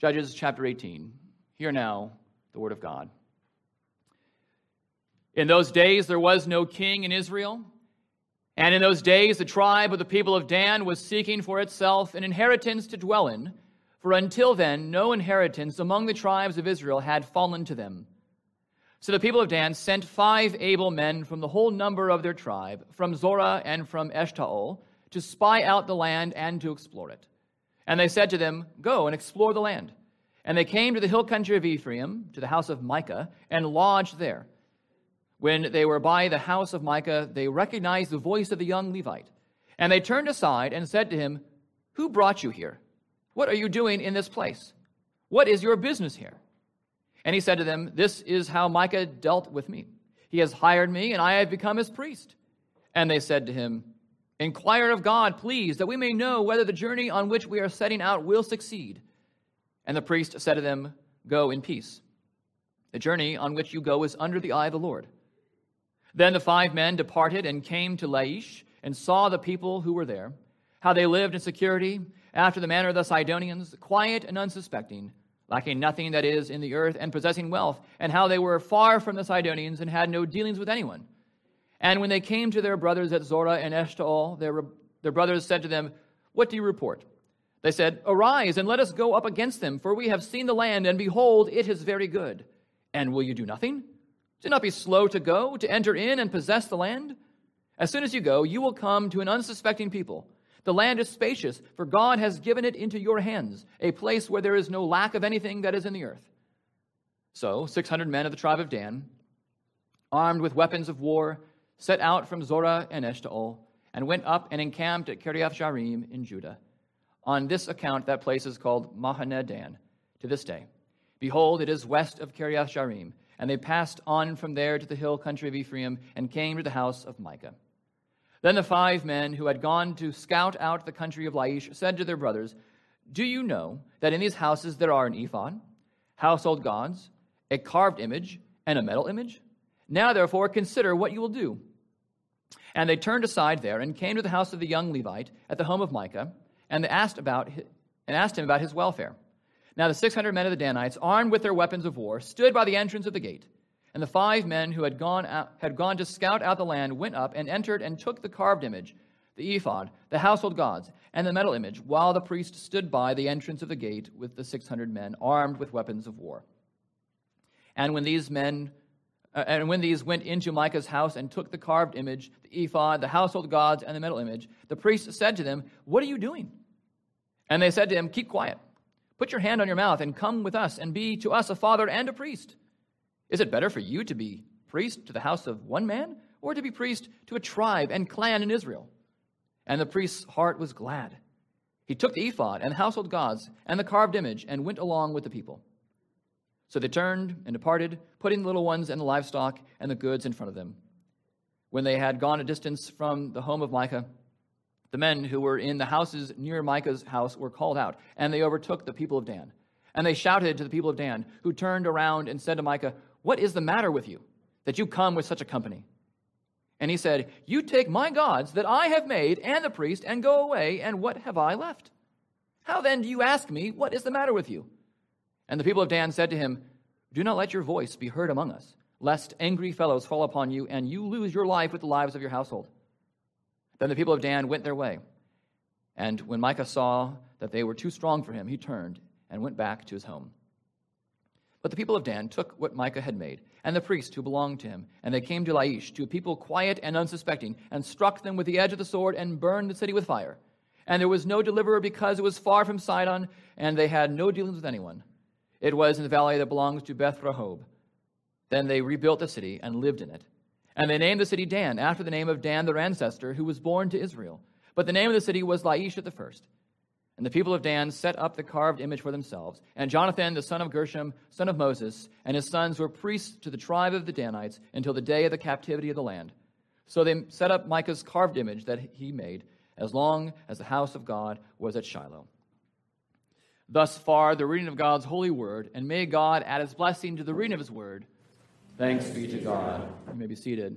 Judges chapter 18. Hear now the word of God. In those days there was no king in Israel. And in those days the tribe of the people of Dan was seeking for itself an inheritance to dwell in, for until then no inheritance among the tribes of Israel had fallen to them. So the people of Dan sent five able men from the whole number of their tribe, from Zorah and from Eshtaol, to spy out the land and to explore it. And they said to them, Go and explore the land. And they came to the hill country of Ephraim, to the house of Micah, and lodged there. When they were by the house of Micah, they recognized the voice of the young Levite. And they turned aside and said to him, Who brought you here? What are you doing in this place? What is your business here? And he said to them, This is how Micah dealt with me. He has hired me, and I have become his priest. And they said to him, Inquire of God, please, that we may know whether the journey on which we are setting out will succeed. And the priest said to them, Go in peace. The journey on which you go is under the eye of the Lord. Then the five men departed and came to Laish and saw the people who were there, how they lived in security, after the manner of the Sidonians, quiet and unsuspecting, lacking nothing that is in the earth and possessing wealth, and how they were far from the Sidonians and had no dealings with anyone and when they came to their brothers at Zorah and Eshtaol, their, their brothers said to them, What do you report? They said, Arise and let us go up against them, for we have seen the land, and behold, it is very good. And will you do nothing? Do not be slow to go, to enter in and possess the land. As soon as you go, you will come to an unsuspecting people. The land is spacious, for God has given it into your hands, a place where there is no lack of anything that is in the earth. So, 600 men of the tribe of Dan, armed with weapons of war, set out from Zorah and Eshtaol, and went up and encamped at Kiriath Jearim in Judah. On this account, that place is called Mahaneh Dan to this day. Behold, it is west of Kiriath Jearim. And they passed on from there to the hill country of Ephraim and came to the house of Micah. Then the five men who had gone to scout out the country of Laish said to their brothers, Do you know that in these houses there are an ephod, household gods, a carved image, and a metal image? Now, therefore, consider what you will do. And they turned aside there and came to the house of the young Levite at the home of Micah, and they asked about and asked him about his welfare. Now the six hundred men of the Danites, armed with their weapons of war, stood by the entrance of the gate. And the five men who had gone out, had gone to scout out the land went up and entered and took the carved image, the ephod, the household gods, and the metal image, while the priest stood by the entrance of the gate with the six hundred men armed with weapons of war. And when these men uh, and when these went into Micah's house and took the carved image, the ephod, the household gods, and the metal image, the priest said to them, What are you doing? And they said to him, Keep quiet. Put your hand on your mouth and come with us and be to us a father and a priest. Is it better for you to be priest to the house of one man or to be priest to a tribe and clan in Israel? And the priest's heart was glad. He took the ephod and the household gods and the carved image and went along with the people. So they turned and departed, putting the little ones and the livestock and the goods in front of them. When they had gone a distance from the home of Micah, the men who were in the houses near Micah's house were called out, and they overtook the people of Dan. And they shouted to the people of Dan, who turned around and said to Micah, What is the matter with you, that you come with such a company? And he said, You take my gods that I have made and the priest, and go away, and what have I left? How then do you ask me, What is the matter with you? And the people of Dan said to him, Do not let your voice be heard among us, lest angry fellows fall upon you and you lose your life with the lives of your household. Then the people of Dan went their way. And when Micah saw that they were too strong for him, he turned and went back to his home. But the people of Dan took what Micah had made, and the priests who belonged to him, and they came to Laish, to a people quiet and unsuspecting, and struck them with the edge of the sword, and burned the city with fire. And there was no deliverer because it was far from Sidon, and they had no dealings with anyone. It was in the valley that belongs to Beth Rehob. Then they rebuilt the city and lived in it. And they named the city Dan, after the name of Dan, their ancestor, who was born to Israel. But the name of the city was Laish at the first. And the people of Dan set up the carved image for themselves. And Jonathan, the son of Gershom, son of Moses, and his sons were priests to the tribe of the Danites until the day of the captivity of the land. So they set up Micah's carved image that he made, as long as the house of God was at Shiloh. Thus far, the reading of God's holy word, and may God add his blessing to the reading of his word. Thanks be to God. You may be seated.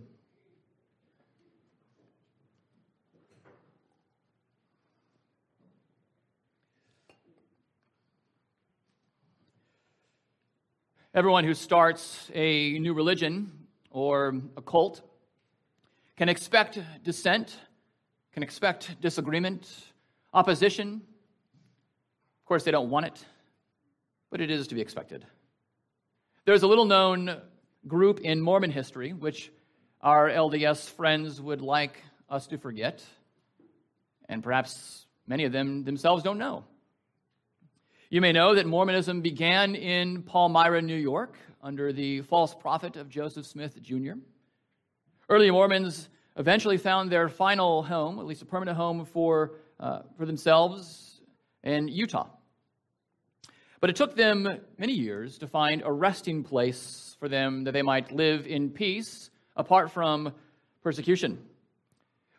Everyone who starts a new religion or a cult can expect dissent, can expect disagreement, opposition. Of course, they don't want it, but it is to be expected. There's a little known group in Mormon history, which our LDS friends would like us to forget, and perhaps many of them themselves don't know. You may know that Mormonism began in Palmyra, New York, under the false prophet of Joseph Smith Jr. Early Mormons eventually found their final home, at least a permanent home for, uh, for themselves, in Utah. But it took them many years to find a resting place for them that they might live in peace apart from persecution.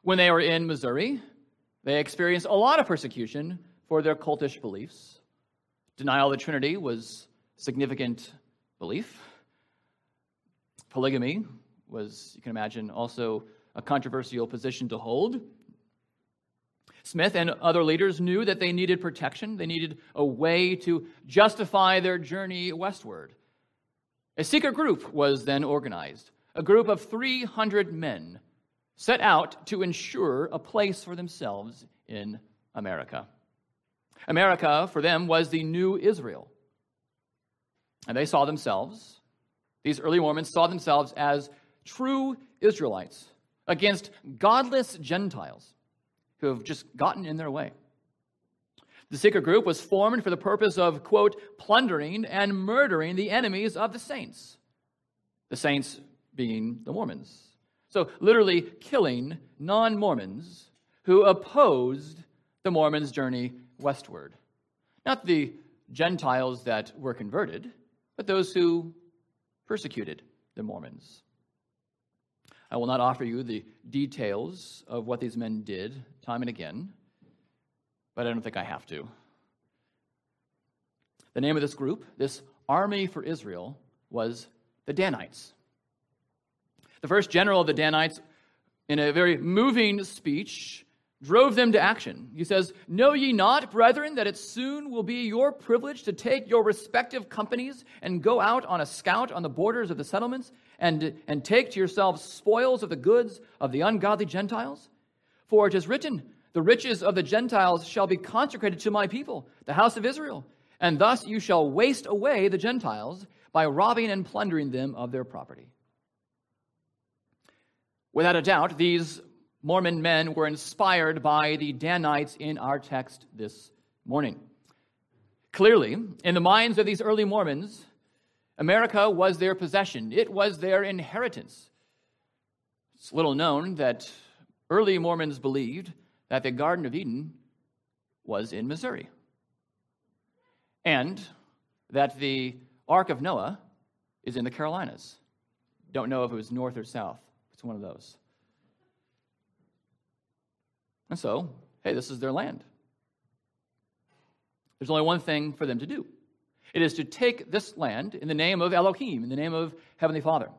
When they were in Missouri, they experienced a lot of persecution for their cultish beliefs. Denial of the Trinity was significant belief. Polygamy was, you can imagine, also a controversial position to hold. Smith and other leaders knew that they needed protection. They needed a way to justify their journey westward. A secret group was then organized. A group of 300 men set out to ensure a place for themselves in America. America, for them, was the new Israel. And they saw themselves, these early Mormons saw themselves as true Israelites against godless Gentiles who have just gotten in their way. The secret group was formed for the purpose of, quote, plundering and murdering the enemies of the saints. The saints being the Mormons. So, literally, killing non Mormons who opposed the Mormons' journey westward. Not the Gentiles that were converted, but those who persecuted the Mormons. I will not offer you the details of what these men did time and again, but I don't think I have to. The name of this group, this army for Israel, was the Danites. The first general of the Danites, in a very moving speech, drove them to action. He says, Know ye not, brethren, that it soon will be your privilege to take your respective companies and go out on a scout on the borders of the settlements and, and take to yourselves spoils of the goods of the ungodly Gentiles? For it is written, The riches of the Gentiles shall be consecrated to my people, the house of Israel. And thus you shall waste away the Gentiles by robbing and plundering them of their property. Without a doubt, these Mormon men were inspired by the Danites in our text this morning. Clearly, in the minds of these early Mormons, America was their possession, it was their inheritance. It's little known that early Mormons believed that the Garden of Eden was in Missouri, and that the Ark of Noah is in the Carolinas. Don't know if it was north or south. It's one of those. And so, hey, this is their land. There's only one thing for them to do it is to take this land in the name of Elohim, in the name of Heavenly Father.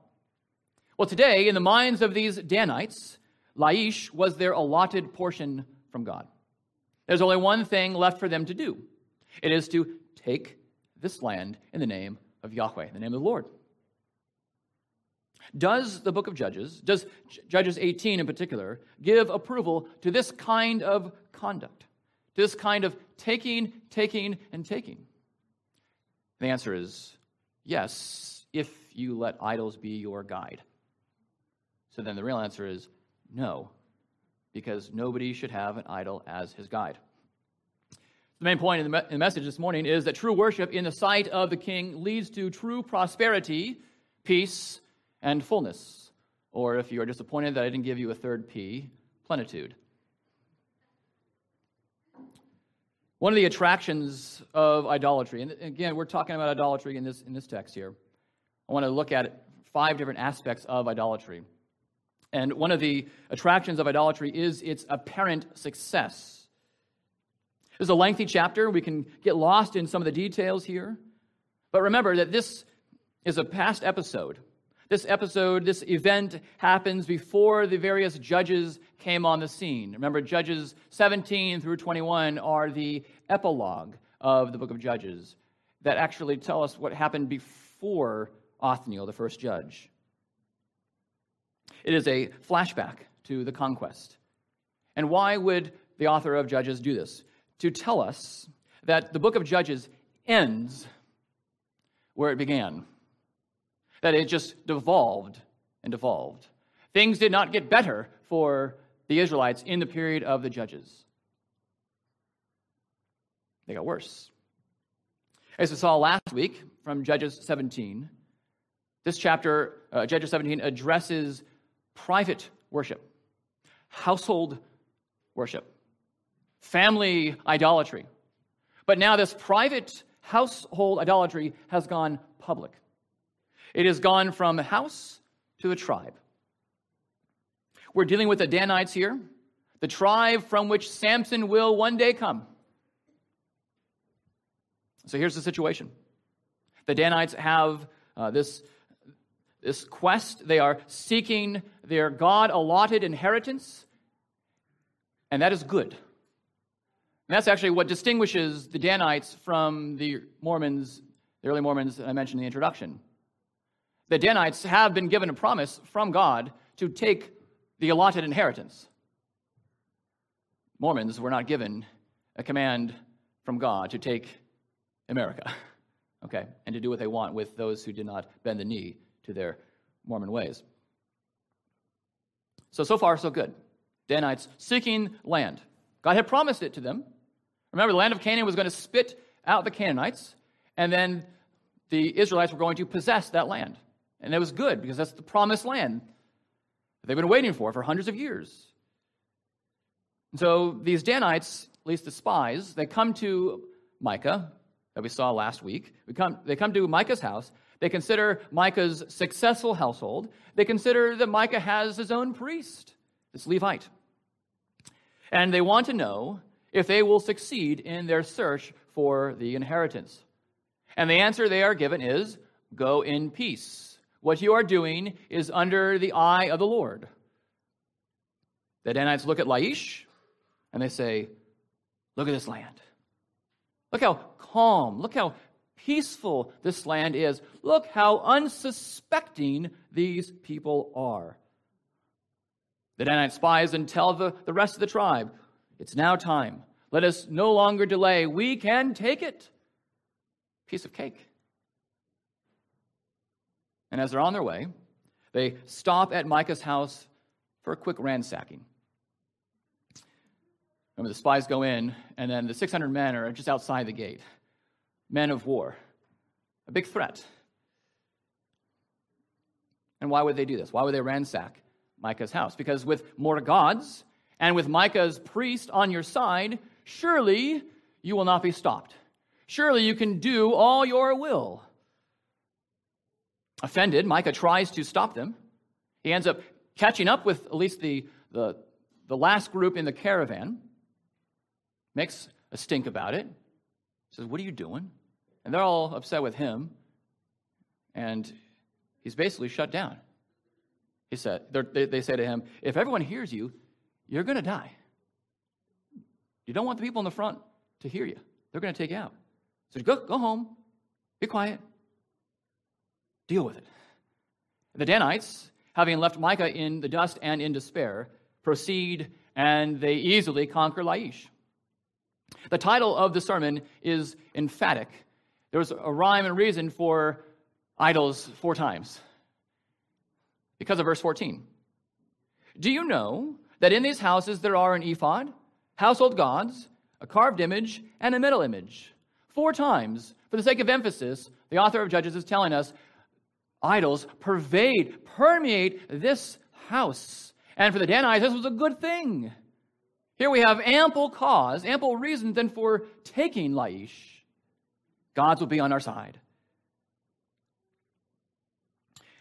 Well, today, in the minds of these Danites, Laish was their allotted portion from God. There's only one thing left for them to do it is to take this land in the name of Yahweh, in the name of the Lord. Does the book of Judges, does Judges 18 in particular, give approval to this kind of conduct, to this kind of taking, taking, and taking? The answer is yes, if you let idols be your guide. So then the real answer is no, because nobody should have an idol as his guide. The main point in the, in the message this morning is that true worship in the sight of the king leads to true prosperity, peace, and fullness. Or if you are disappointed that I didn't give you a third P, plenitude. One of the attractions of idolatry, and again, we're talking about idolatry in this, in this text here. I want to look at five different aspects of idolatry. And one of the attractions of idolatry is its apparent success. This is a lengthy chapter. We can get lost in some of the details here. But remember that this is a past episode. This episode, this event happens before the various judges came on the scene. Remember, Judges 17 through 21 are the epilogue of the book of Judges. that actually tell us what happened before Othniel, the first judge. It is a flashback to the conquest. And why would the author of Judges do this? To tell us that the book of Judges ends where it began, that it just devolved and devolved. Things did not get better for the Israelites in the period of the Judges, they got worse. As we saw last week from Judges 17, this chapter, uh, Judges 17, addresses private worship, household worship, family idolatry. But now this private household idolatry has gone public. It has gone from house to a tribe. We're dealing with the Danites here, the tribe from which Samson will one day come. So here's the situation the Danites have uh, this, this quest, they are seeking their God allotted inheritance, and that is good. And that's actually what distinguishes the Danites from the Mormons, the early Mormons I mentioned in the introduction. The Danites have been given a promise from God to take the allotted inheritance. Mormons were not given a command from God to take America, okay, and to do what they want with those who did not bend the knee to their Mormon ways. So, so far, so good. Danites seeking land. God had promised it to them. Remember, the land of Canaan was going to spit out the Canaanites, and then the Israelites were going to possess that land. And it was good because that's the promised land that they've been waiting for for hundreds of years. And so these Danites, at least the spies, they come to Micah, that we saw last week. We come, they come to Micah's house. They consider Micah's successful household. They consider that Micah has his own priest, this Levite. And they want to know if they will succeed in their search for the inheritance. And the answer they are given is go in peace. What you are doing is under the eye of the Lord. The Danites look at Laish and they say, Look at this land. Look how calm. Look how peaceful this land is. Look how unsuspecting these people are. The Danite spies and tell the, the rest of the tribe, It's now time. Let us no longer delay. We can take it. Piece of cake. And as they're on their way, they stop at Micah's house for a quick ransacking. Remember, the spies go in, and then the 600 men are just outside the gate men of war, a big threat. And why would they do this? Why would they ransack Micah's house? Because with more gods and with Micah's priest on your side, surely you will not be stopped. Surely you can do all your will. Offended, Micah tries to stop them. He ends up catching up with at least the, the, the last group in the caravan, makes a stink about it, says, What are you doing? And they're all upset with him. And he's basically shut down. He said, they, they say to him, If everyone hears you, you're going to die. You don't want the people in the front to hear you. They're going to take you out. So go, go home, be quiet, deal with it. The Danites, having left Micah in the dust and in despair, proceed and they easily conquer Laish. The title of the sermon is emphatic. There's a rhyme and reason for idols four times because of verse 14. Do you know that in these houses there are an ephod, household gods, a carved image, and a metal image? Four times, for the sake of emphasis, the author of Judges is telling us idols pervade, permeate this house. And for the Danites, this was a good thing. Here we have ample cause, ample reason then for taking Laish. God's will be on our side.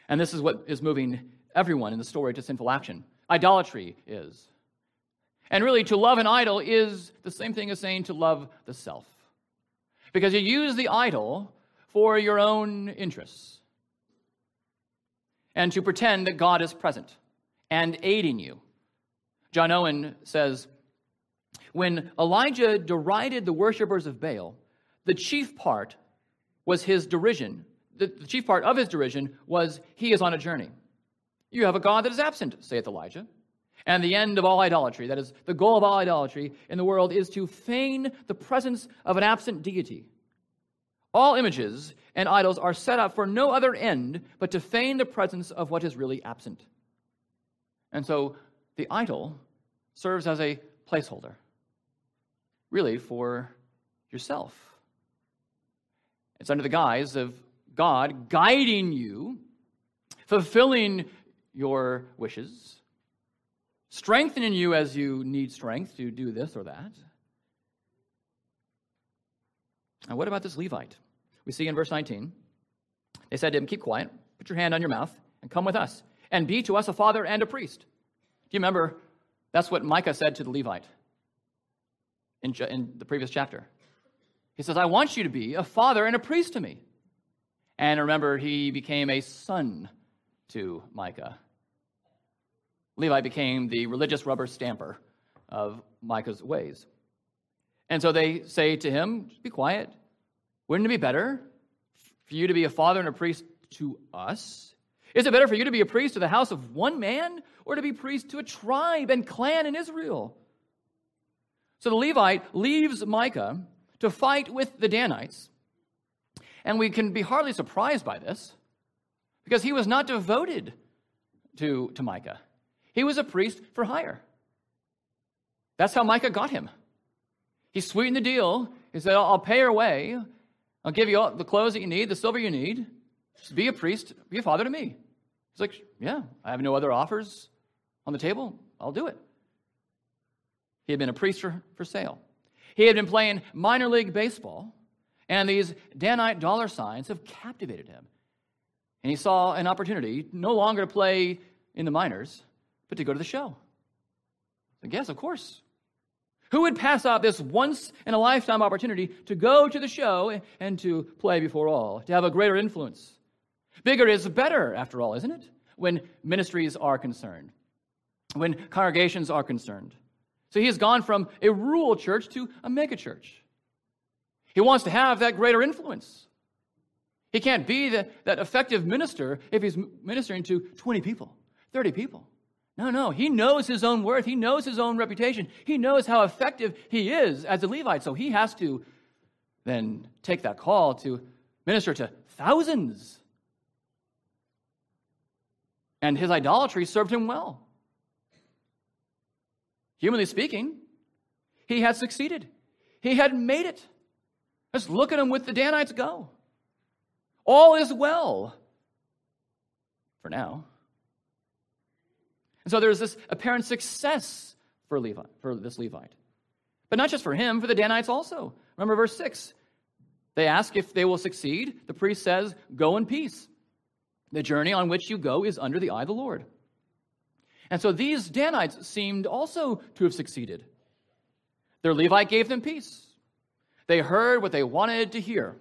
And this is what is moving everyone in the story to sinful action. Idolatry is. And really, to love an idol is the same thing as saying to love the self. Because you use the idol for your own interests and to pretend that God is present and aiding you. John Owen says, when Elijah derided the worshippers of Baal, the chief part was his derision. The, the chief part of his derision was he is on a journey. You have a God that is absent, saith Elijah. And the end of all idolatry, that is, the goal of all idolatry in the world, is to feign the presence of an absent deity. All images and idols are set up for no other end but to feign the presence of what is really absent. And so the idol serves as a placeholder, really, for yourself. It's under the guise of God guiding you, fulfilling your wishes, strengthening you as you need strength to do this or that. And what about this Levite? We see in verse 19, they said to him, Keep quiet, put your hand on your mouth, and come with us, and be to us a father and a priest. Do you remember? That's what Micah said to the Levite in, in the previous chapter. He says, I want you to be a father and a priest to me. And remember, he became a son to Micah. Levi became the religious rubber stamper of Micah's ways. And so they say to him, Be quiet. Wouldn't it be better for you to be a father and a priest to us? Is it better for you to be a priest to the house of one man or to be priest to a tribe and clan in Israel? So the Levite leaves Micah to fight with the Danites. And we can be hardly surprised by this because he was not devoted to, to Micah. He was a priest for hire. That's how Micah got him. He sweetened the deal. He said, I'll pay your way. I'll give you all the clothes that you need, the silver you need. Just be a priest, be a father to me. He's like, Yeah, I have no other offers on the table. I'll do it. He had been a priest for, for sale. He had been playing minor league baseball, and these Danite dollar signs have captivated him. And he saw an opportunity no longer to play in the minors, but to go to the show. I guess, of course. Who would pass up this once in a lifetime opportunity to go to the show and to play before all, to have a greater influence? Bigger is better, after all, isn't it? When ministries are concerned, when congregations are concerned. So he has gone from a rural church to a megachurch. He wants to have that greater influence. He can't be the, that effective minister if he's ministering to 20 people, 30 people. No, no. He knows his own worth. He knows his own reputation. He knows how effective he is as a Levite. So he has to then take that call to minister to thousands. And his idolatry served him well. Humanly speaking, he had succeeded, he had made it. Let's look at him with the Danites go. All is well for now. And so there's this apparent success for Levi, for this Levite. But not just for him, for the Danites also. Remember verse 6. They ask if they will succeed. The priest says, Go in peace. The journey on which you go is under the eye of the Lord. And so these Danites seemed also to have succeeded. Their Levite gave them peace. They heard what they wanted to hear.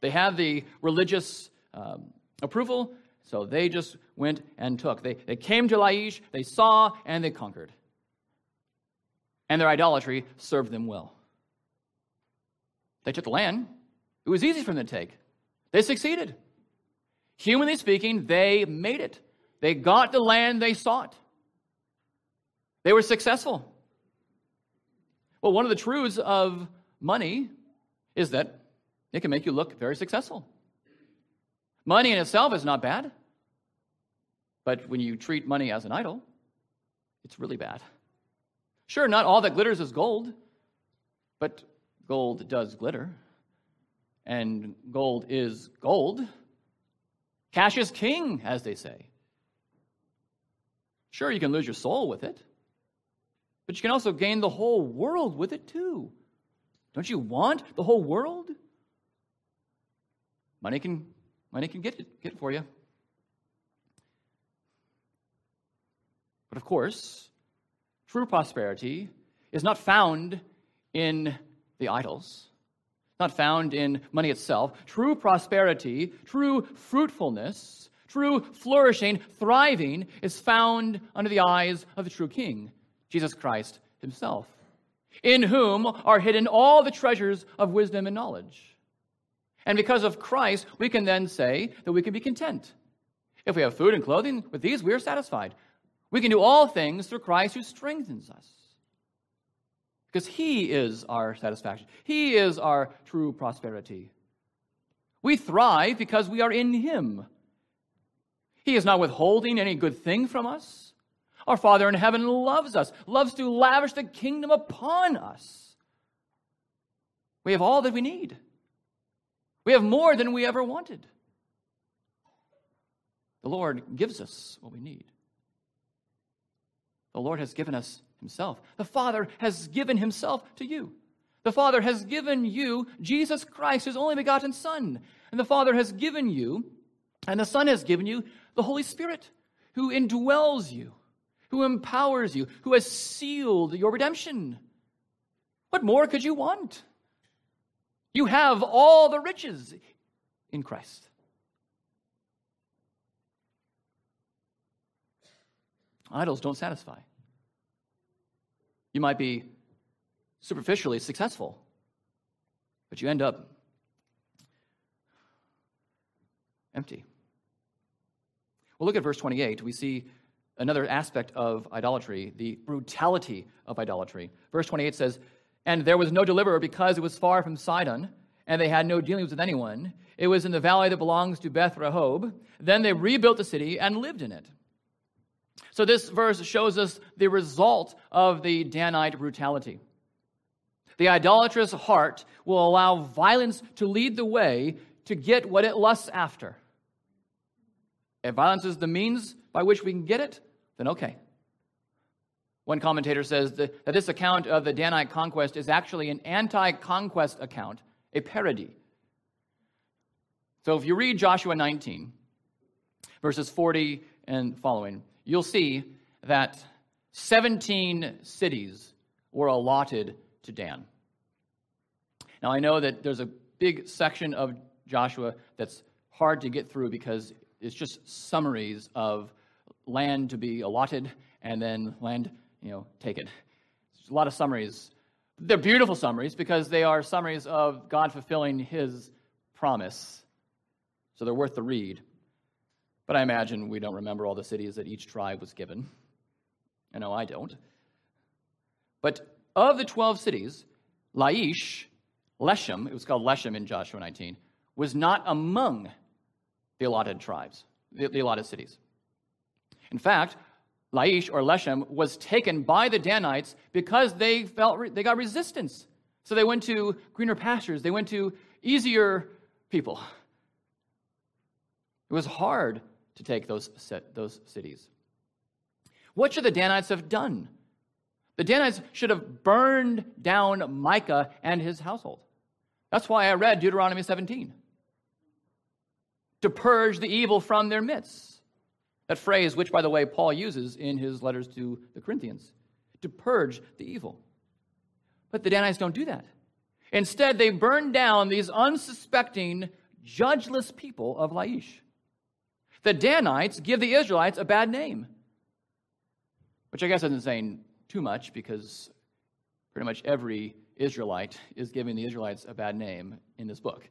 They had the religious um, approval, so they just went and took. They, they came to Laish, they saw, and they conquered. And their idolatry served them well. They took the land. It was easy for them to take. They succeeded. Humanly speaking, they made it. They got the land they sought. They were successful. Well, one of the truths of money is that it can make you look very successful. Money in itself is not bad. But when you treat money as an idol, it's really bad. Sure, not all that glitters is gold, but gold does glitter. And gold is gold. Cash is king, as they say. Sure, you can lose your soul with it, but you can also gain the whole world with it too. Don't you want the whole world? Money can, money can get it, get it for you. But of course, true prosperity is not found in the idols, not found in money itself. True prosperity, true fruitfulness, true flourishing, thriving is found under the eyes of the true King, Jesus Christ himself, in whom are hidden all the treasures of wisdom and knowledge. And because of Christ, we can then say that we can be content. If we have food and clothing, with these we are satisfied. We can do all things through Christ who strengthens us. Because He is our satisfaction, He is our true prosperity. We thrive because we are in Him. He is not withholding any good thing from us. Our Father in heaven loves us, loves to lavish the kingdom upon us. We have all that we need. We have more than we ever wanted. The Lord gives us what we need. The Lord has given us Himself. The Father has given Himself to you. The Father has given you Jesus Christ, His only begotten Son. And the Father has given you, and the Son has given you the Holy Spirit, who indwells you, who empowers you, who has sealed your redemption. What more could you want? You have all the riches in Christ. Idols don't satisfy. You might be superficially successful, but you end up empty. Well, look at verse 28. We see another aspect of idolatry, the brutality of idolatry. Verse 28 says, And there was no deliverer because it was far from Sidon, and they had no dealings with anyone. It was in the valley that belongs to Beth Rehob. Then they rebuilt the city and lived in it. So, this verse shows us the result of the Danite brutality. The idolatrous heart will allow violence to lead the way to get what it lusts after. If violence is the means by which we can get it, then okay. One commentator says that, this account of the Danite conquest is actually an anti conquest account, a parody. So if you read Joshua 19, verses 40 and following, you'll see that 17 cities were allotted to Dan. Now, I know that there's a big section of Joshua that's hard to get through because it's just summaries of land to be allotted and then land, you know, taken. There's a lot of summaries. They're beautiful summaries because they are summaries of God fulfilling his promise. So they're worth the read. But I imagine we don't remember all the cities that each tribe was given. I know I don't. But of the 12 cities, Laish, Leshem, it was called Leshem in Joshua 19, was not among the allotted tribes, the, the allotted cities. In fact, Laish or Leshem was taken by the Danites because they felt they got resistance. So they went to greener pastures, they went to easier people. It was hard to take those, those cities. What should the Danites have done? The Danites should have burned down Micah and his household. That's why I read Deuteronomy 17 to purge the evil from their midst. That phrase, which, by the way, Paul uses in his letters to the Corinthians, to purge the evil. But the Danites don't do that. Instead, they burn down these unsuspecting, judgeless people of Laish. The Danites give the Israelites a bad name, which I guess isn't saying too much because pretty much every Israelite is giving the Israelites a bad name in this book.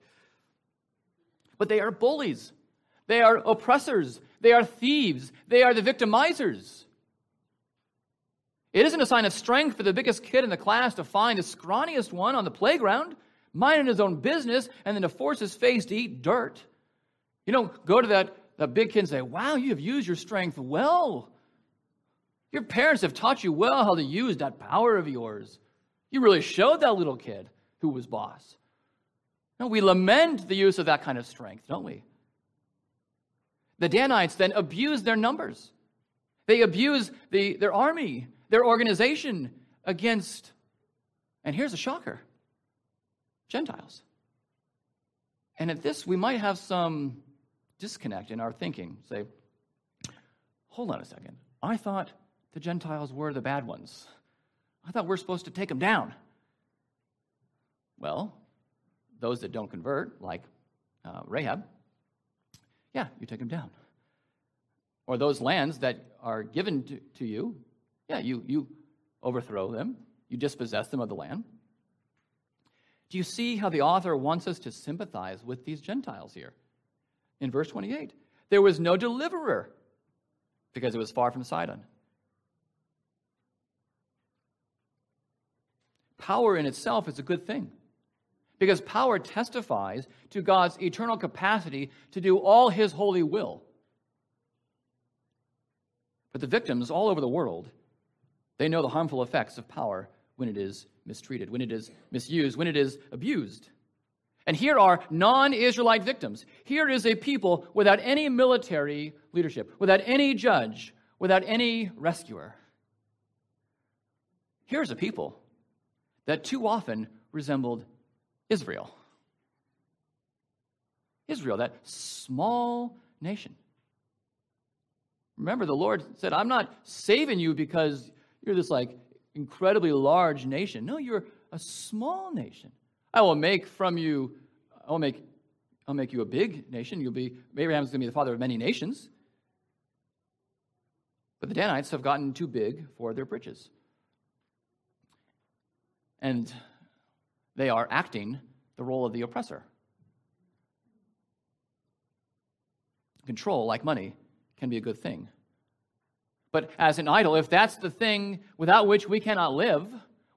But they are bullies, they are oppressors, they are thieves, they are the victimizers. It isn't a sign of strength for the biggest kid in the class to find the scrawniest one on the playground, minding his own business, and then to force his face to eat dirt. You don't go to that the big kids say, Wow, you have used your strength well. Your parents have taught you well how to use that power of yours. You really showed that little kid who was boss. No, we lament the use of that kind of strength, don't we? The Danites then abuse their numbers. They abuse the, their army, their organization against, and here's a shocker Gentiles. And at this, we might have some disconnect in our thinking. Say, hold on a second. I thought the Gentiles were the bad ones. I thought we're supposed to take them down. Well, those that don't convert, like uh, Rahab, yeah, you take them down. Or those lands that are given to, to you, yeah, you, you overthrow them, you dispossess them of the land. Do you see how the author wants us to sympathize with these Gentiles here? In verse 28, there was no deliverer because it was far from Sidon. Power in itself is a good thing because power testifies to God's eternal capacity to do all his holy will. But the victims all over the world, they know the harmful effects of power when it is mistreated, when it is misused, when it is abused. And here are non Israelite victims. Here is a people without any military leadership, without any judge, without any rescuer. Here's a people that too often resembled Israel. Israel, that small nation. Remember, the Lord said, I'm not saving you because you're this like incredibly large nation. No, you're a small nation. I will make from you, I'll make, I'll make you a big nation. You'll be, Abraham's going to be the father of many nations. But the Danites have gotten too big for their britches. And they are acting the role of the oppressor. Control, like money, can be a good thing. But as an idol, if that's the thing without which we cannot live,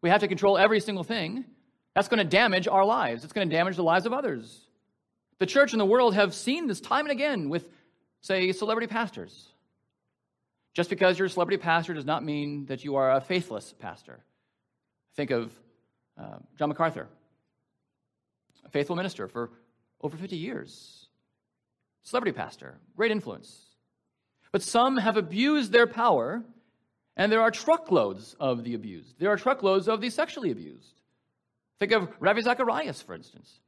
we have to control every single thing, that's going to damage our lives. It's going to damage the lives of others. The church and the world have seen this time and again with, say, celebrity pastors. Just because you're a celebrity pastor does not mean that you are a faithless pastor. Think of uh, John MacArthur, a faithful minister for over 50 years, celebrity pastor, great influence. But some have abused their power, and there are truckloads of the abused. There are truckloads of the sexually abused. Think of Ravi Zacharias, for instance.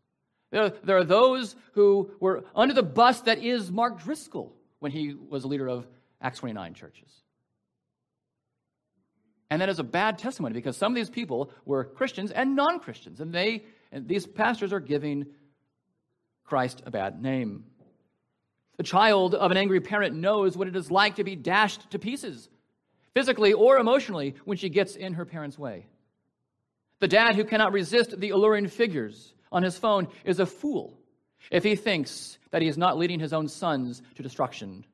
There, there are those who were under the bus that is Mark Driscoll when he was a leader of Acts 29 churches. And that is a bad testimony because some of these people were Christians and non Christians, and they and these pastors are giving Christ a bad name. The child of an angry parent knows what it is like to be dashed to pieces, physically or emotionally, when she gets in her parent's way. The dad who cannot resist the alluring figures on his phone is a fool if he thinks that he is not leading his own sons to destruction.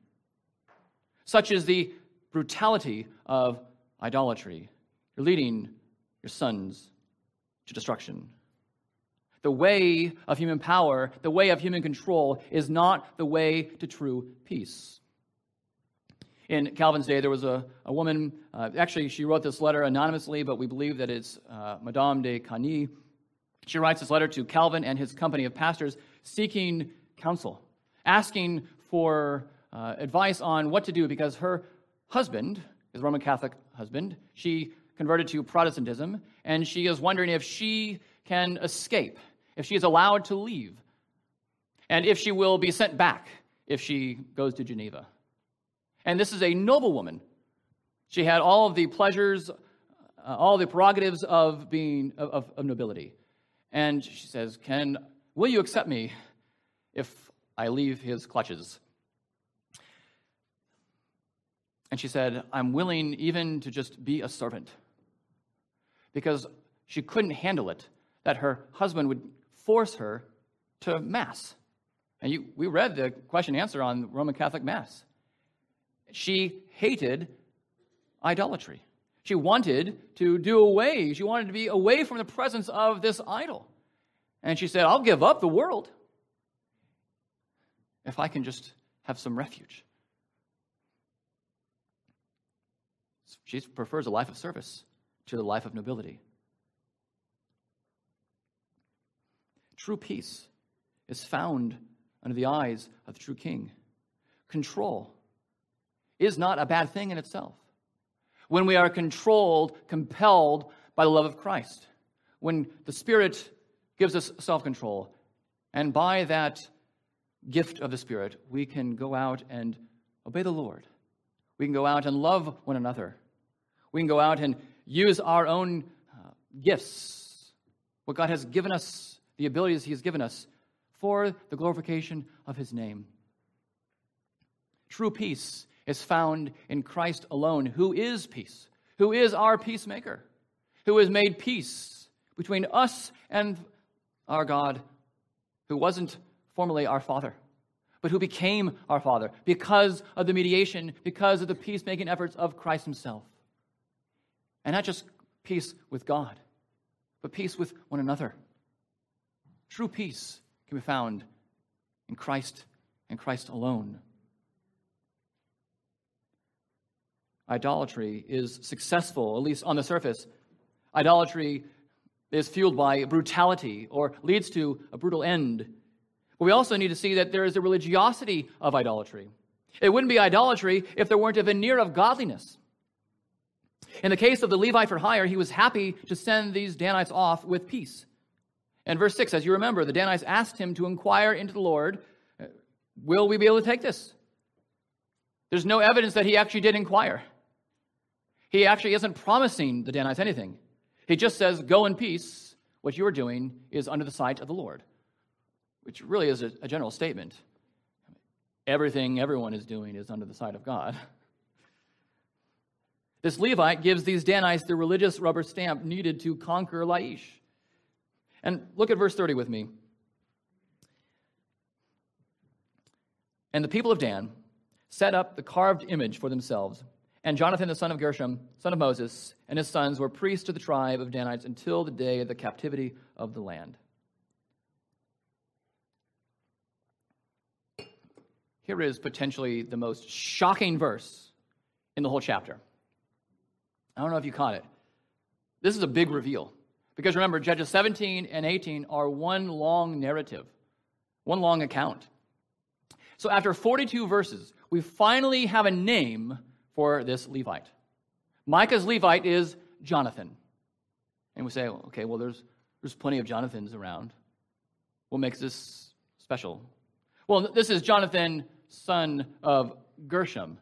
Such is the brutality of idolatry. You're leading your sons to destruction. The way of human power, the way of human control, is not the way to true peace. In Calvin's day, there was a, a woman, uh, actually, she wrote this letter anonymously, but we believe that it's uh, Madame de Cagny. She writes this letter to Calvin and his company of pastors seeking counsel, asking for uh, advice on what to do because her husband, his Roman Catholic husband. She converted to Protestantism, and she is wondering if she can escape, if she is allowed to leave, and if she will be sent back if she goes to Geneva. And this is a noble woman. She had all of the pleasures, uh, all the prerogatives of being of, of nobility. And she says, "Can will you accept me if I leave his clutches?" And she said, I'm willing even to just be a servant. Because she couldn't handle it that her husband would force her to Mass. And you, we read the question and answer on Roman Catholic Mass. She hated idolatry. She wanted to do away, she wanted to be away from the presence of this idol. And she said, I'll give up the world if I can just have some refuge. She prefers a life of service to the life of nobility. True peace is found under the eyes of the true king. Control is not a bad thing in itself. When we are controlled, compelled by the love of Christ, when the Spirit gives us self control, and by that gift of the Spirit, we can go out and obey the Lord. We can go out and love one another. We can go out and use our own uh, gifts, what God has given us, the abilities He has given us, for the glorification of His name. True peace is found in Christ alone, who is peace, who is our peacemaker, who has made peace between us and our God who wasn't formerly our Father, but who became our Father because of the mediation, because of the peacemaking efforts of Christ Himself. And not just peace with God, but peace with one another. True peace can be found in Christ and Christ alone. Idolatry is successful, at least on the surface. Idolatry is fueled by brutality or leads to a brutal end. But we also need to see that there is a religiosity of idolatry. It wouldn't be idolatry if there weren't a veneer of godliness. In the case of the Levite for hire, he was happy to send these Danites off with peace. And verse 6, as you remember, the Danites asked him to inquire into the Lord, Will we be able to take this? There's no evidence that he actually did inquire. He actually isn't promising the Danites anything. He just says, Go in peace. What you are doing is under the sight of the Lord, which really is a, a general statement. Everything everyone is doing is under the sight of God. This Levite gives these Danites the religious rubber stamp needed to conquer Laish. And look at verse 30 with me. And the people of Dan set up the carved image for themselves. And Jonathan, the son of Gershom, son of Moses, and his sons were priests to the tribe of Danites until the day of the captivity of the land. Here is potentially the most shocking verse in the whole chapter. I don't know if you caught it. This is a big reveal. Because remember, Judges 17 and 18 are one long narrative, one long account. So after 42 verses, we finally have a name for this Levite. Micah's Levite is Jonathan. And we say, okay, well, there's, there's plenty of Jonathans around. What makes this special? Well, this is Jonathan, son of Gershom.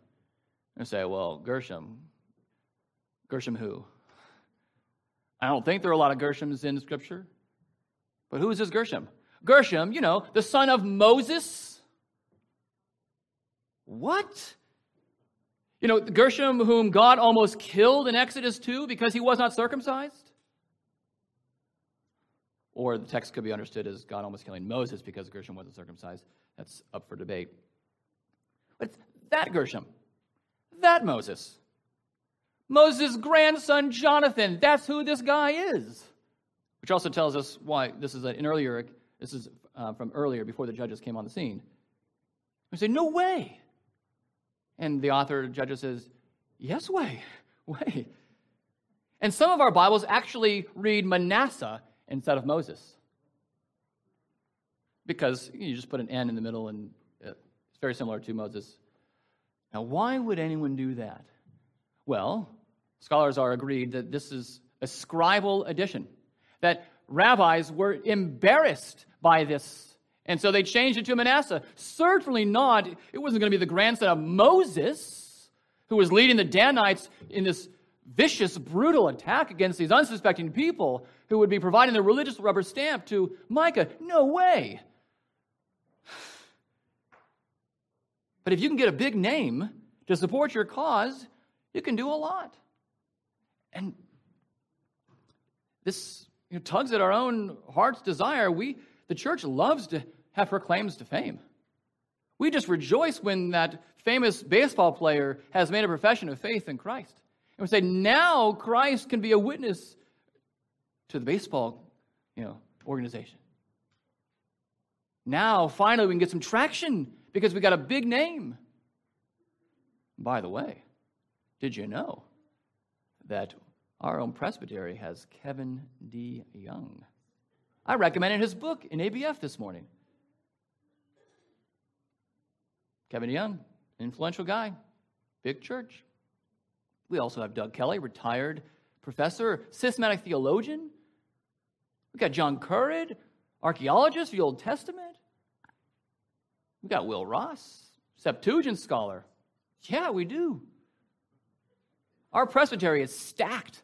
And say, well, Gershom, Gershom who? I don't think there are a lot of Gershoms in Scripture. But who is this Gershom? Gershom, you know, the son of Moses. What? You know, Gershom, whom God almost killed in Exodus 2 because he was not circumcised? Or the text could be understood as God almost killing Moses because Gershom wasn't circumcised. That's up for debate. But that Gershom, that Moses. Moses' grandson Jonathan. That's who this guy is. Which also tells us why this is an earlier, this is uh, from earlier before the judges came on the scene. We say, no way. And the author, Judges, says, yes, way, way. And some of our Bibles actually read Manasseh instead of Moses. Because you just put an N in the middle and it's very similar to Moses. Now, why would anyone do that? Well, Scholars are agreed that this is a scribal addition, that rabbis were embarrassed by this. And so they changed it to Manasseh. Certainly not, it wasn't going to be the grandson of Moses who was leading the Danites in this vicious, brutal attack against these unsuspecting people who would be providing the religious rubber stamp to Micah. No way. But if you can get a big name to support your cause, you can do a lot. And this you know, tugs at our own heart's desire. We, the church loves to have her claims to fame. We just rejoice when that famous baseball player has made a profession of faith in Christ. And we say, now Christ can be a witness to the baseball you know, organization. Now, finally, we can get some traction because we got a big name. By the way, did you know that our own presbytery has Kevin DeYoung. I recommended his book in ABF this morning. Kevin Young, influential guy, big church. We also have Doug Kelly, retired professor, systematic theologian. We got John Currid, archaeologist, of the Old Testament. We got Will Ross, Septuagint scholar. Yeah, we do. Our presbytery is stacked.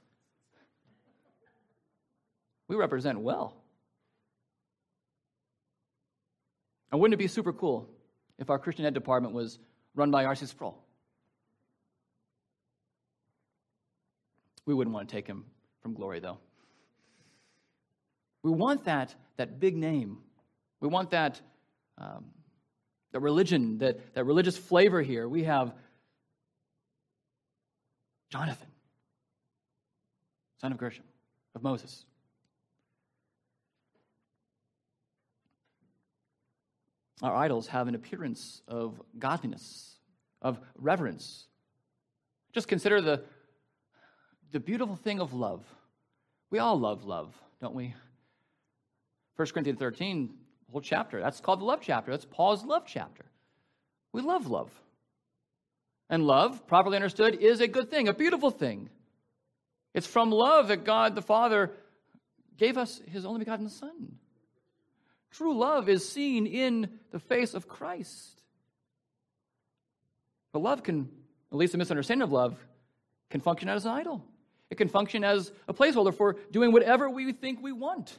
We represent well. And wouldn't it be super cool if our Christian Ed department was run by R.C. Sproul? We wouldn't want to take him from glory, though. We want that, that big name. We want that, um, that religion, that, that religious flavor here. We have Jonathan, son of Gershom, of Moses. Our idols have an appearance of godliness, of reverence. Just consider the, the beautiful thing of love. We all love love, don't we? 1 Corinthians 13, whole chapter, that's called the love chapter. That's Paul's love chapter. We love love. And love, properly understood, is a good thing, a beautiful thing. It's from love that God the Father gave us his only begotten Son. True love is seen in the face of Christ. But love can, at least a misunderstanding of love, can function as an idol. It can function as a placeholder for doing whatever we think we want.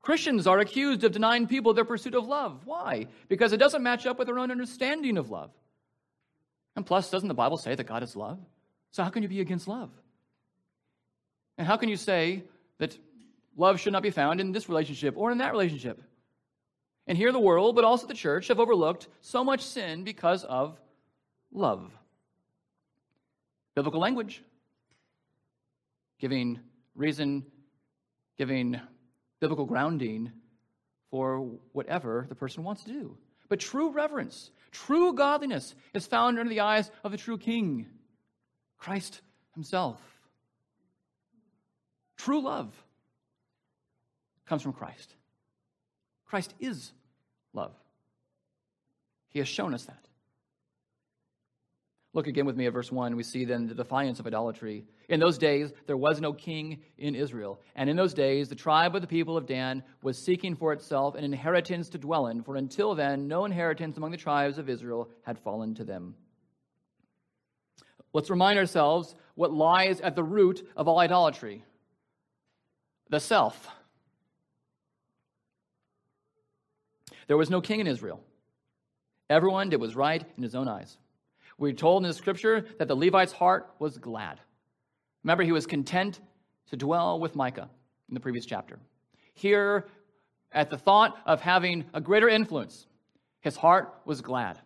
Christians are accused of denying people their pursuit of love. Why? Because it doesn't match up with their own understanding of love. And plus, doesn't the Bible say that God is love? So how can you be against love? And how can you say that love should not be found in this relationship or in that relationship? And here the world, but also the church, have overlooked so much sin because of love. Biblical language, giving reason, giving biblical grounding for whatever the person wants to do. But true reverence, true godliness is found under the eyes of the true King, Christ Himself. True love comes from Christ. Christ is love. He has shown us that. Look again with me at verse 1. We see then the defiance of idolatry. In those days, there was no king in Israel. And in those days, the tribe of the people of Dan was seeking for itself an inheritance to dwell in, for until then, no inheritance among the tribes of Israel had fallen to them. Let's remind ourselves what lies at the root of all idolatry the self. There was no king in Israel. Everyone did what was right in his own eyes. We're told in the scripture that the Levite's heart was glad. Remember, he was content to dwell with Micah in the previous chapter. Here, at the thought of having a greater influence, his heart was glad.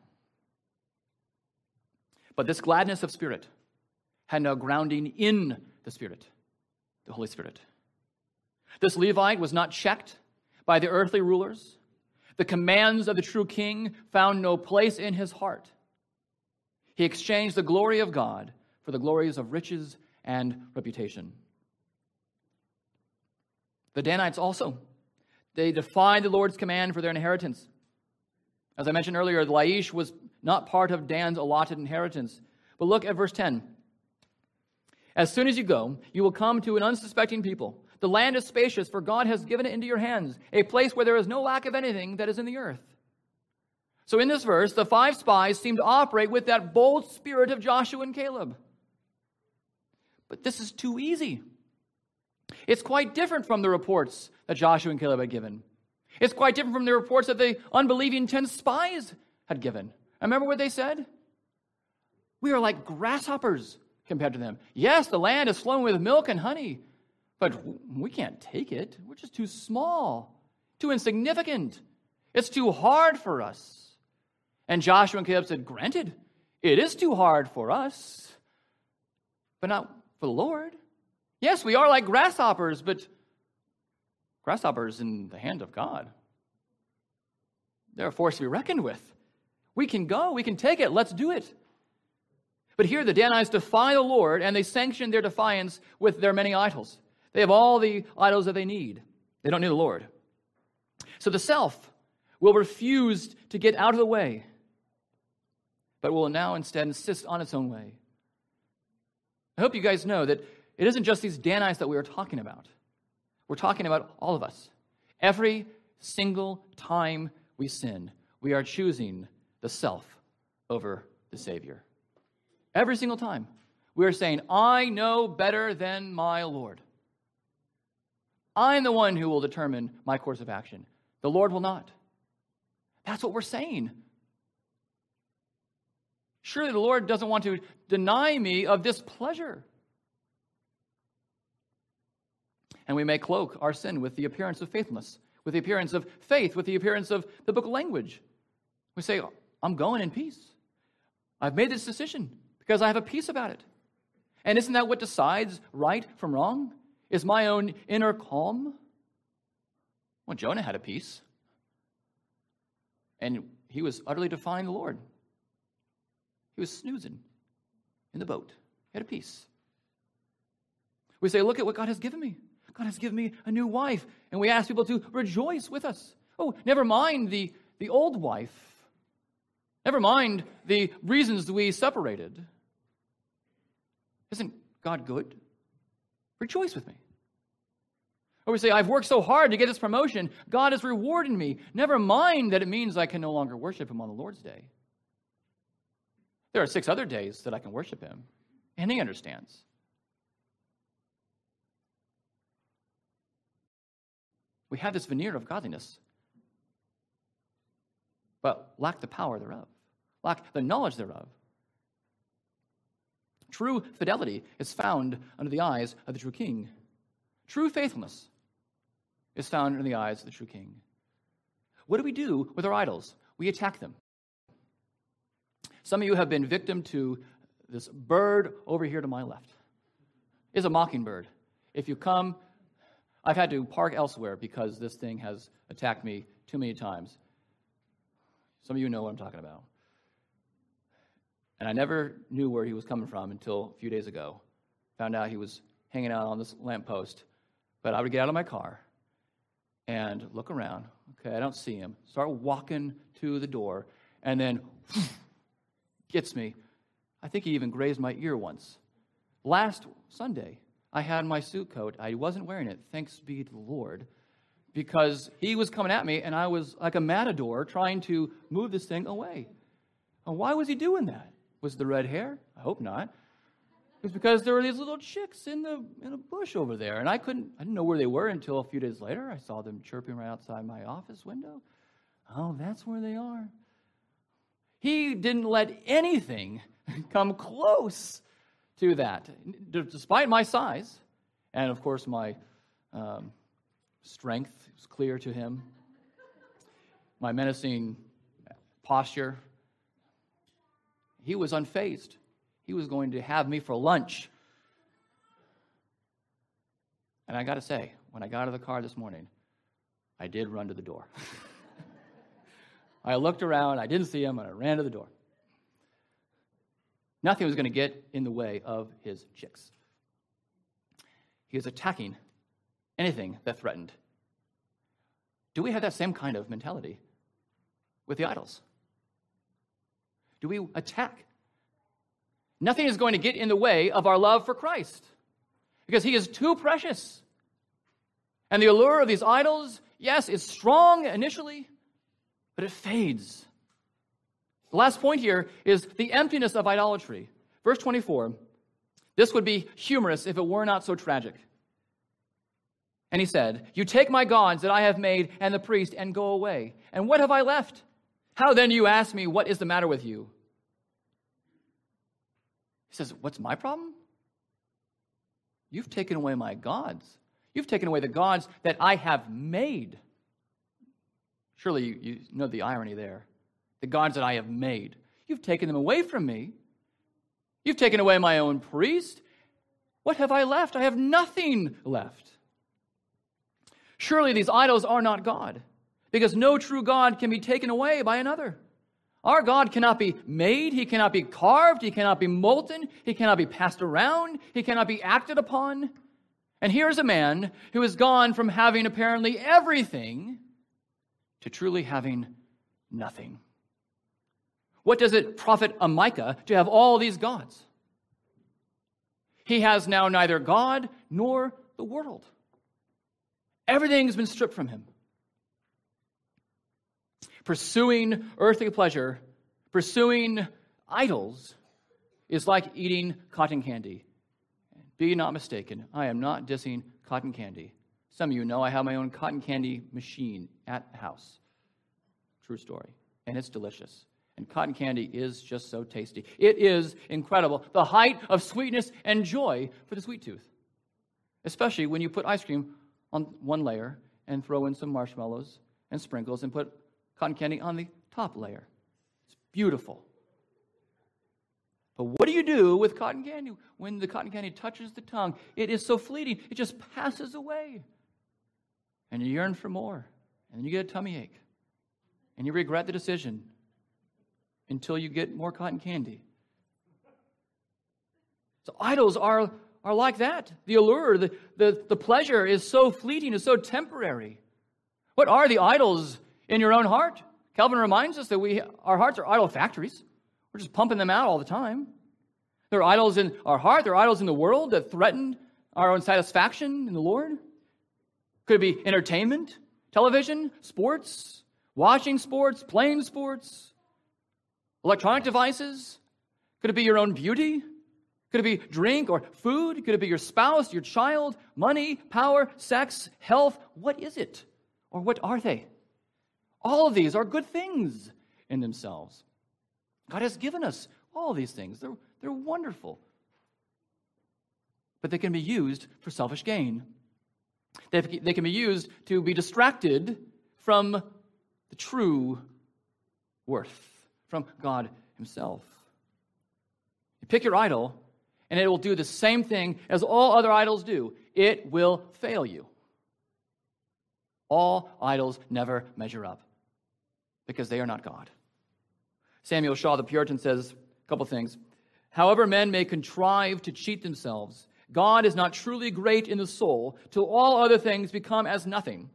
But this gladness of spirit had no grounding in the Spirit, the Holy Spirit. This Levite was not checked by the earthly rulers. The commands of the true king found no place in his heart. He exchanged the glory of God for the glories of riches and reputation. The Danites also, they defied the Lord's command for their inheritance. As I mentioned earlier, Laish was not part of Dan's allotted inheritance. But look at verse 10. As soon as you go, you will come to an unsuspecting people. The land is spacious, for God has given it into your hands, a place where there is no lack of anything that is in the earth. So in this verse, the five spies seem to operate with that bold spirit of Joshua and Caleb. But this is too easy. It's quite different from the reports that Joshua and Caleb had given. It's quite different from the reports that the unbelieving 10 spies had given. Remember what they said? We are like grasshoppers compared to them. Yes, the land is flowing with milk and honey, but we can't take it. We're just too small, too insignificant. It's too hard for us. And Joshua and Caleb said, Granted, it is too hard for us, but not for the Lord. Yes, we are like grasshoppers, but grasshoppers in the hand of God. They're a force to be reckoned with. We can go, we can take it, let's do it. But here the Danites defy the Lord and they sanction their defiance with their many idols. They have all the idols that they need. They don't need the Lord. So the self will refuse to get out of the way but will now instead insist on its own way. I hope you guys know that it isn't just these Danites that we are talking about. We're talking about all of us. Every single time we sin, we are choosing the self over the Savior. Every single time. We are saying, I know better than my Lord. I'm the one who will determine my course of action. The Lord will not. That's what we're saying. Surely the Lord doesn't want to deny me of this pleasure. And we may cloak our sin with the appearance of faithfulness, with the appearance of faith, with the appearance of biblical language. We say, I'm going in peace. I've made this decision because I have a peace about it. And isn't that what decides right from wrong? Is my own inner calm? Well, Jonah had a peace. And he was utterly defying the Lord. He was snoozing in the boat. He had a peace. We say, Look at what God has given me. God has given me a new wife. And we ask people to rejoice with us. Oh, never mind the, the old wife. Never mind the reasons we separated. Isn't God good? Rejoice with me. Or we say, I've worked so hard to get this promotion. God has rewarded me. Never mind that it means I can no longer worship Him on the Lord's day. There are six other days that I can worship Him, and He understands. We have this veneer of godliness, but lack the power thereof, lack the knowledge thereof. True fidelity is found under the eyes of the true king. True faithfulness is found in the eyes of the true king. What do we do with our idols? We attack them. Some of you have been victim to this bird over here to my left. It's a mockingbird. If you come, I've had to park elsewhere because this thing has attacked me too many times. Some of you know what I'm talking about. And I never knew where he was coming from until a few days ago. Found out he was hanging out on this lamppost. But I would get out of my car and look around. Okay, I don't see him. Start walking to the door, and then gets me. I think he even grazed my ear once. Last Sunday, I had my suit coat. I wasn't wearing it, thanks be to the Lord, because he was coming at me, and I was like a matador trying to move this thing away. And why was he doing that? Was the red hair? I hope not. It was because there were these little chicks in the in a bush over there, and I couldn't I didn't know where they were until a few days later. I saw them chirping right outside my office window. Oh, that's where they are. He didn't let anything come close to that, despite my size, and of course my um, strength was clear to him. My menacing posture, he was unfazed. He was going to have me for lunch. And I got to say, when I got out of the car this morning, I did run to the door. I looked around, I didn't see him, and I ran to the door. Nothing was going to get in the way of his chicks. He was attacking anything that threatened. Do we have that same kind of mentality with the idols? Do we attack? Nothing is going to get in the way of our love for Christ because he is too precious. And the allure of these idols, yes, is strong initially, but it fades. The last point here is the emptiness of idolatry. Verse 24 this would be humorous if it were not so tragic. And he said, You take my gods that I have made and the priest and go away. And what have I left? How then do you ask me, What is the matter with you? He says, What's my problem? You've taken away my gods. You've taken away the gods that I have made. Surely you, you know the irony there. The gods that I have made. You've taken them away from me. You've taken away my own priest. What have I left? I have nothing left. Surely these idols are not God, because no true God can be taken away by another. Our God cannot be made, He cannot be carved, He cannot be molten, He cannot be passed around, He cannot be acted upon. And here's a man who has gone from having apparently everything to truly having nothing. What does it profit a Micah to have all these gods? He has now neither God nor the world. Everything has been stripped from him. Pursuing earthly pleasure, pursuing idols, is like eating cotton candy. Be not mistaken, I am not dissing cotton candy. Some of you know I have my own cotton candy machine at the house. True story. And it's delicious. And cotton candy is just so tasty. It is incredible. The height of sweetness and joy for the sweet tooth. especially when you put ice cream on one layer and throw in some marshmallows and sprinkles and put cotton candy on the top layer. It's beautiful. But what do you do with cotton candy when the cotton candy touches the tongue? It is so fleeting, it just passes away. And you yearn for more. And then you get a tummy ache. And you regret the decision until you get more cotton candy. So idols are, are like that. The allure, the, the, the pleasure is so fleeting, is so temporary. What are the idols in your own heart? Calvin reminds us that we, our hearts are idol factories. We're just pumping them out all the time. There are idols in our heart, there are idols in the world that threaten our own satisfaction in the Lord. Could it be entertainment, television, sports, watching sports, playing sports, electronic devices? Could it be your own beauty? Could it be drink or food? Could it be your spouse, your child, money, power, sex, health? What is it? Or what are they? All of these are good things in themselves. God has given us all these things, they're, they're wonderful. But they can be used for selfish gain. They, they can be used to be distracted from the true worth, from God Himself. You pick your idol, and it will do the same thing as all other idols do it will fail you. All idols never measure up because they are not God. Samuel Shaw, the Puritan, says a couple things. However, men may contrive to cheat themselves, God is not truly great in the soul till all other things become as nothing.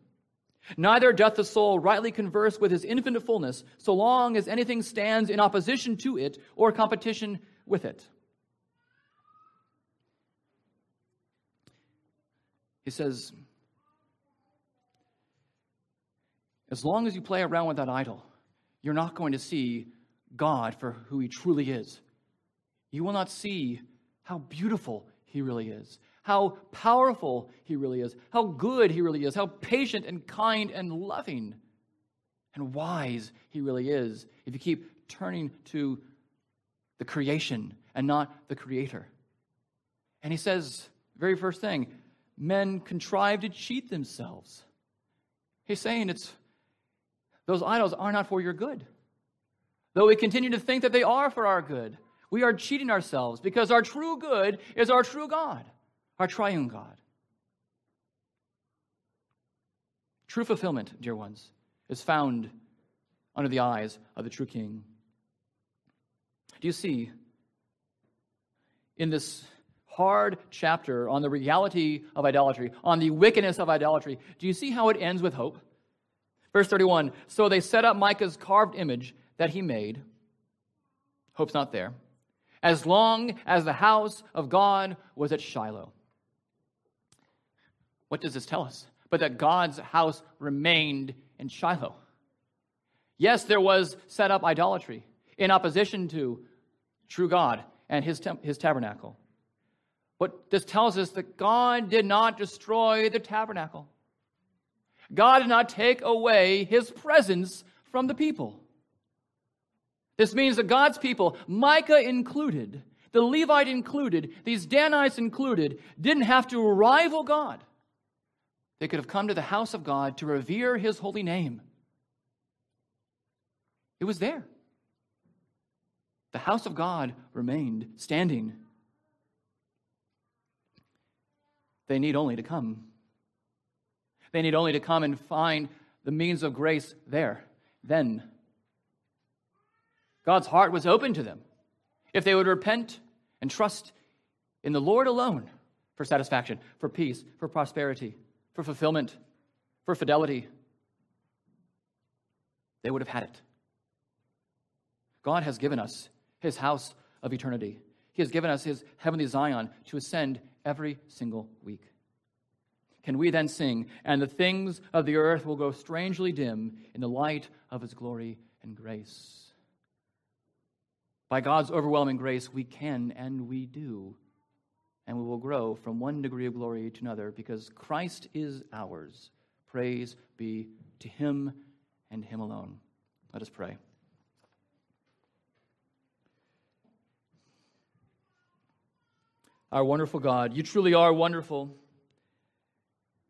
Neither doth the soul rightly converse with his infinite fullness so long as anything stands in opposition to it or competition with it. He says, as long as you play around with that idol, you're not going to see God for who He truly is. You will not see how beautiful He really is, how powerful He really is, how good He really is, how patient and kind and loving and wise He really is if you keep turning to the creation and not the Creator. And He says, very first thing, men contrive to cheat themselves. He's saying it's those idols are not for your good. Though we continue to think that they are for our good, we are cheating ourselves because our true good is our true God, our triune God. True fulfillment, dear ones, is found under the eyes of the true King. Do you see in this hard chapter on the reality of idolatry, on the wickedness of idolatry, do you see how it ends with hope? Verse 31 So they set up Micah's carved image that he made. Hope's not there. As long as the house of God was at Shiloh. What does this tell us? But that God's house remained in Shiloh. Yes, there was set up idolatry in opposition to true God and his, his tabernacle. But this tells us that God did not destroy the tabernacle. God did not take away his presence from the people. This means that God's people, Micah included, the Levite included, these Danites included, didn't have to rival God. They could have come to the house of God to revere his holy name. It was there. The house of God remained standing. They need only to come. They need only to come and find the means of grace there. Then God's heart was open to them. If they would repent and trust in the Lord alone for satisfaction, for peace, for prosperity, for fulfillment, for fidelity, they would have had it. God has given us his house of eternity. He has given us his heavenly Zion to ascend every single week. Can we then sing, and the things of the earth will grow strangely dim in the light of his glory and grace? By God's overwhelming grace, we can and we do. And we will grow from one degree of glory to another because Christ is ours. Praise be to him and him alone. Let us pray. Our wonderful God, you truly are wonderful.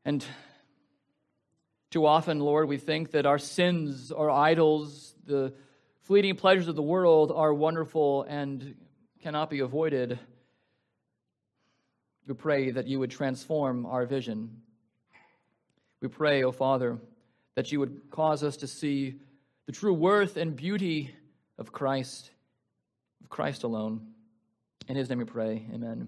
And too often, Lord, we think that our sins, our idols, the fleeting pleasures of the world are wonderful and cannot be avoided. We pray that you would transform our vision. We pray, O oh Father, that you would cause us to see the true worth and beauty of Christ, of Christ alone. In his name we pray. Amen.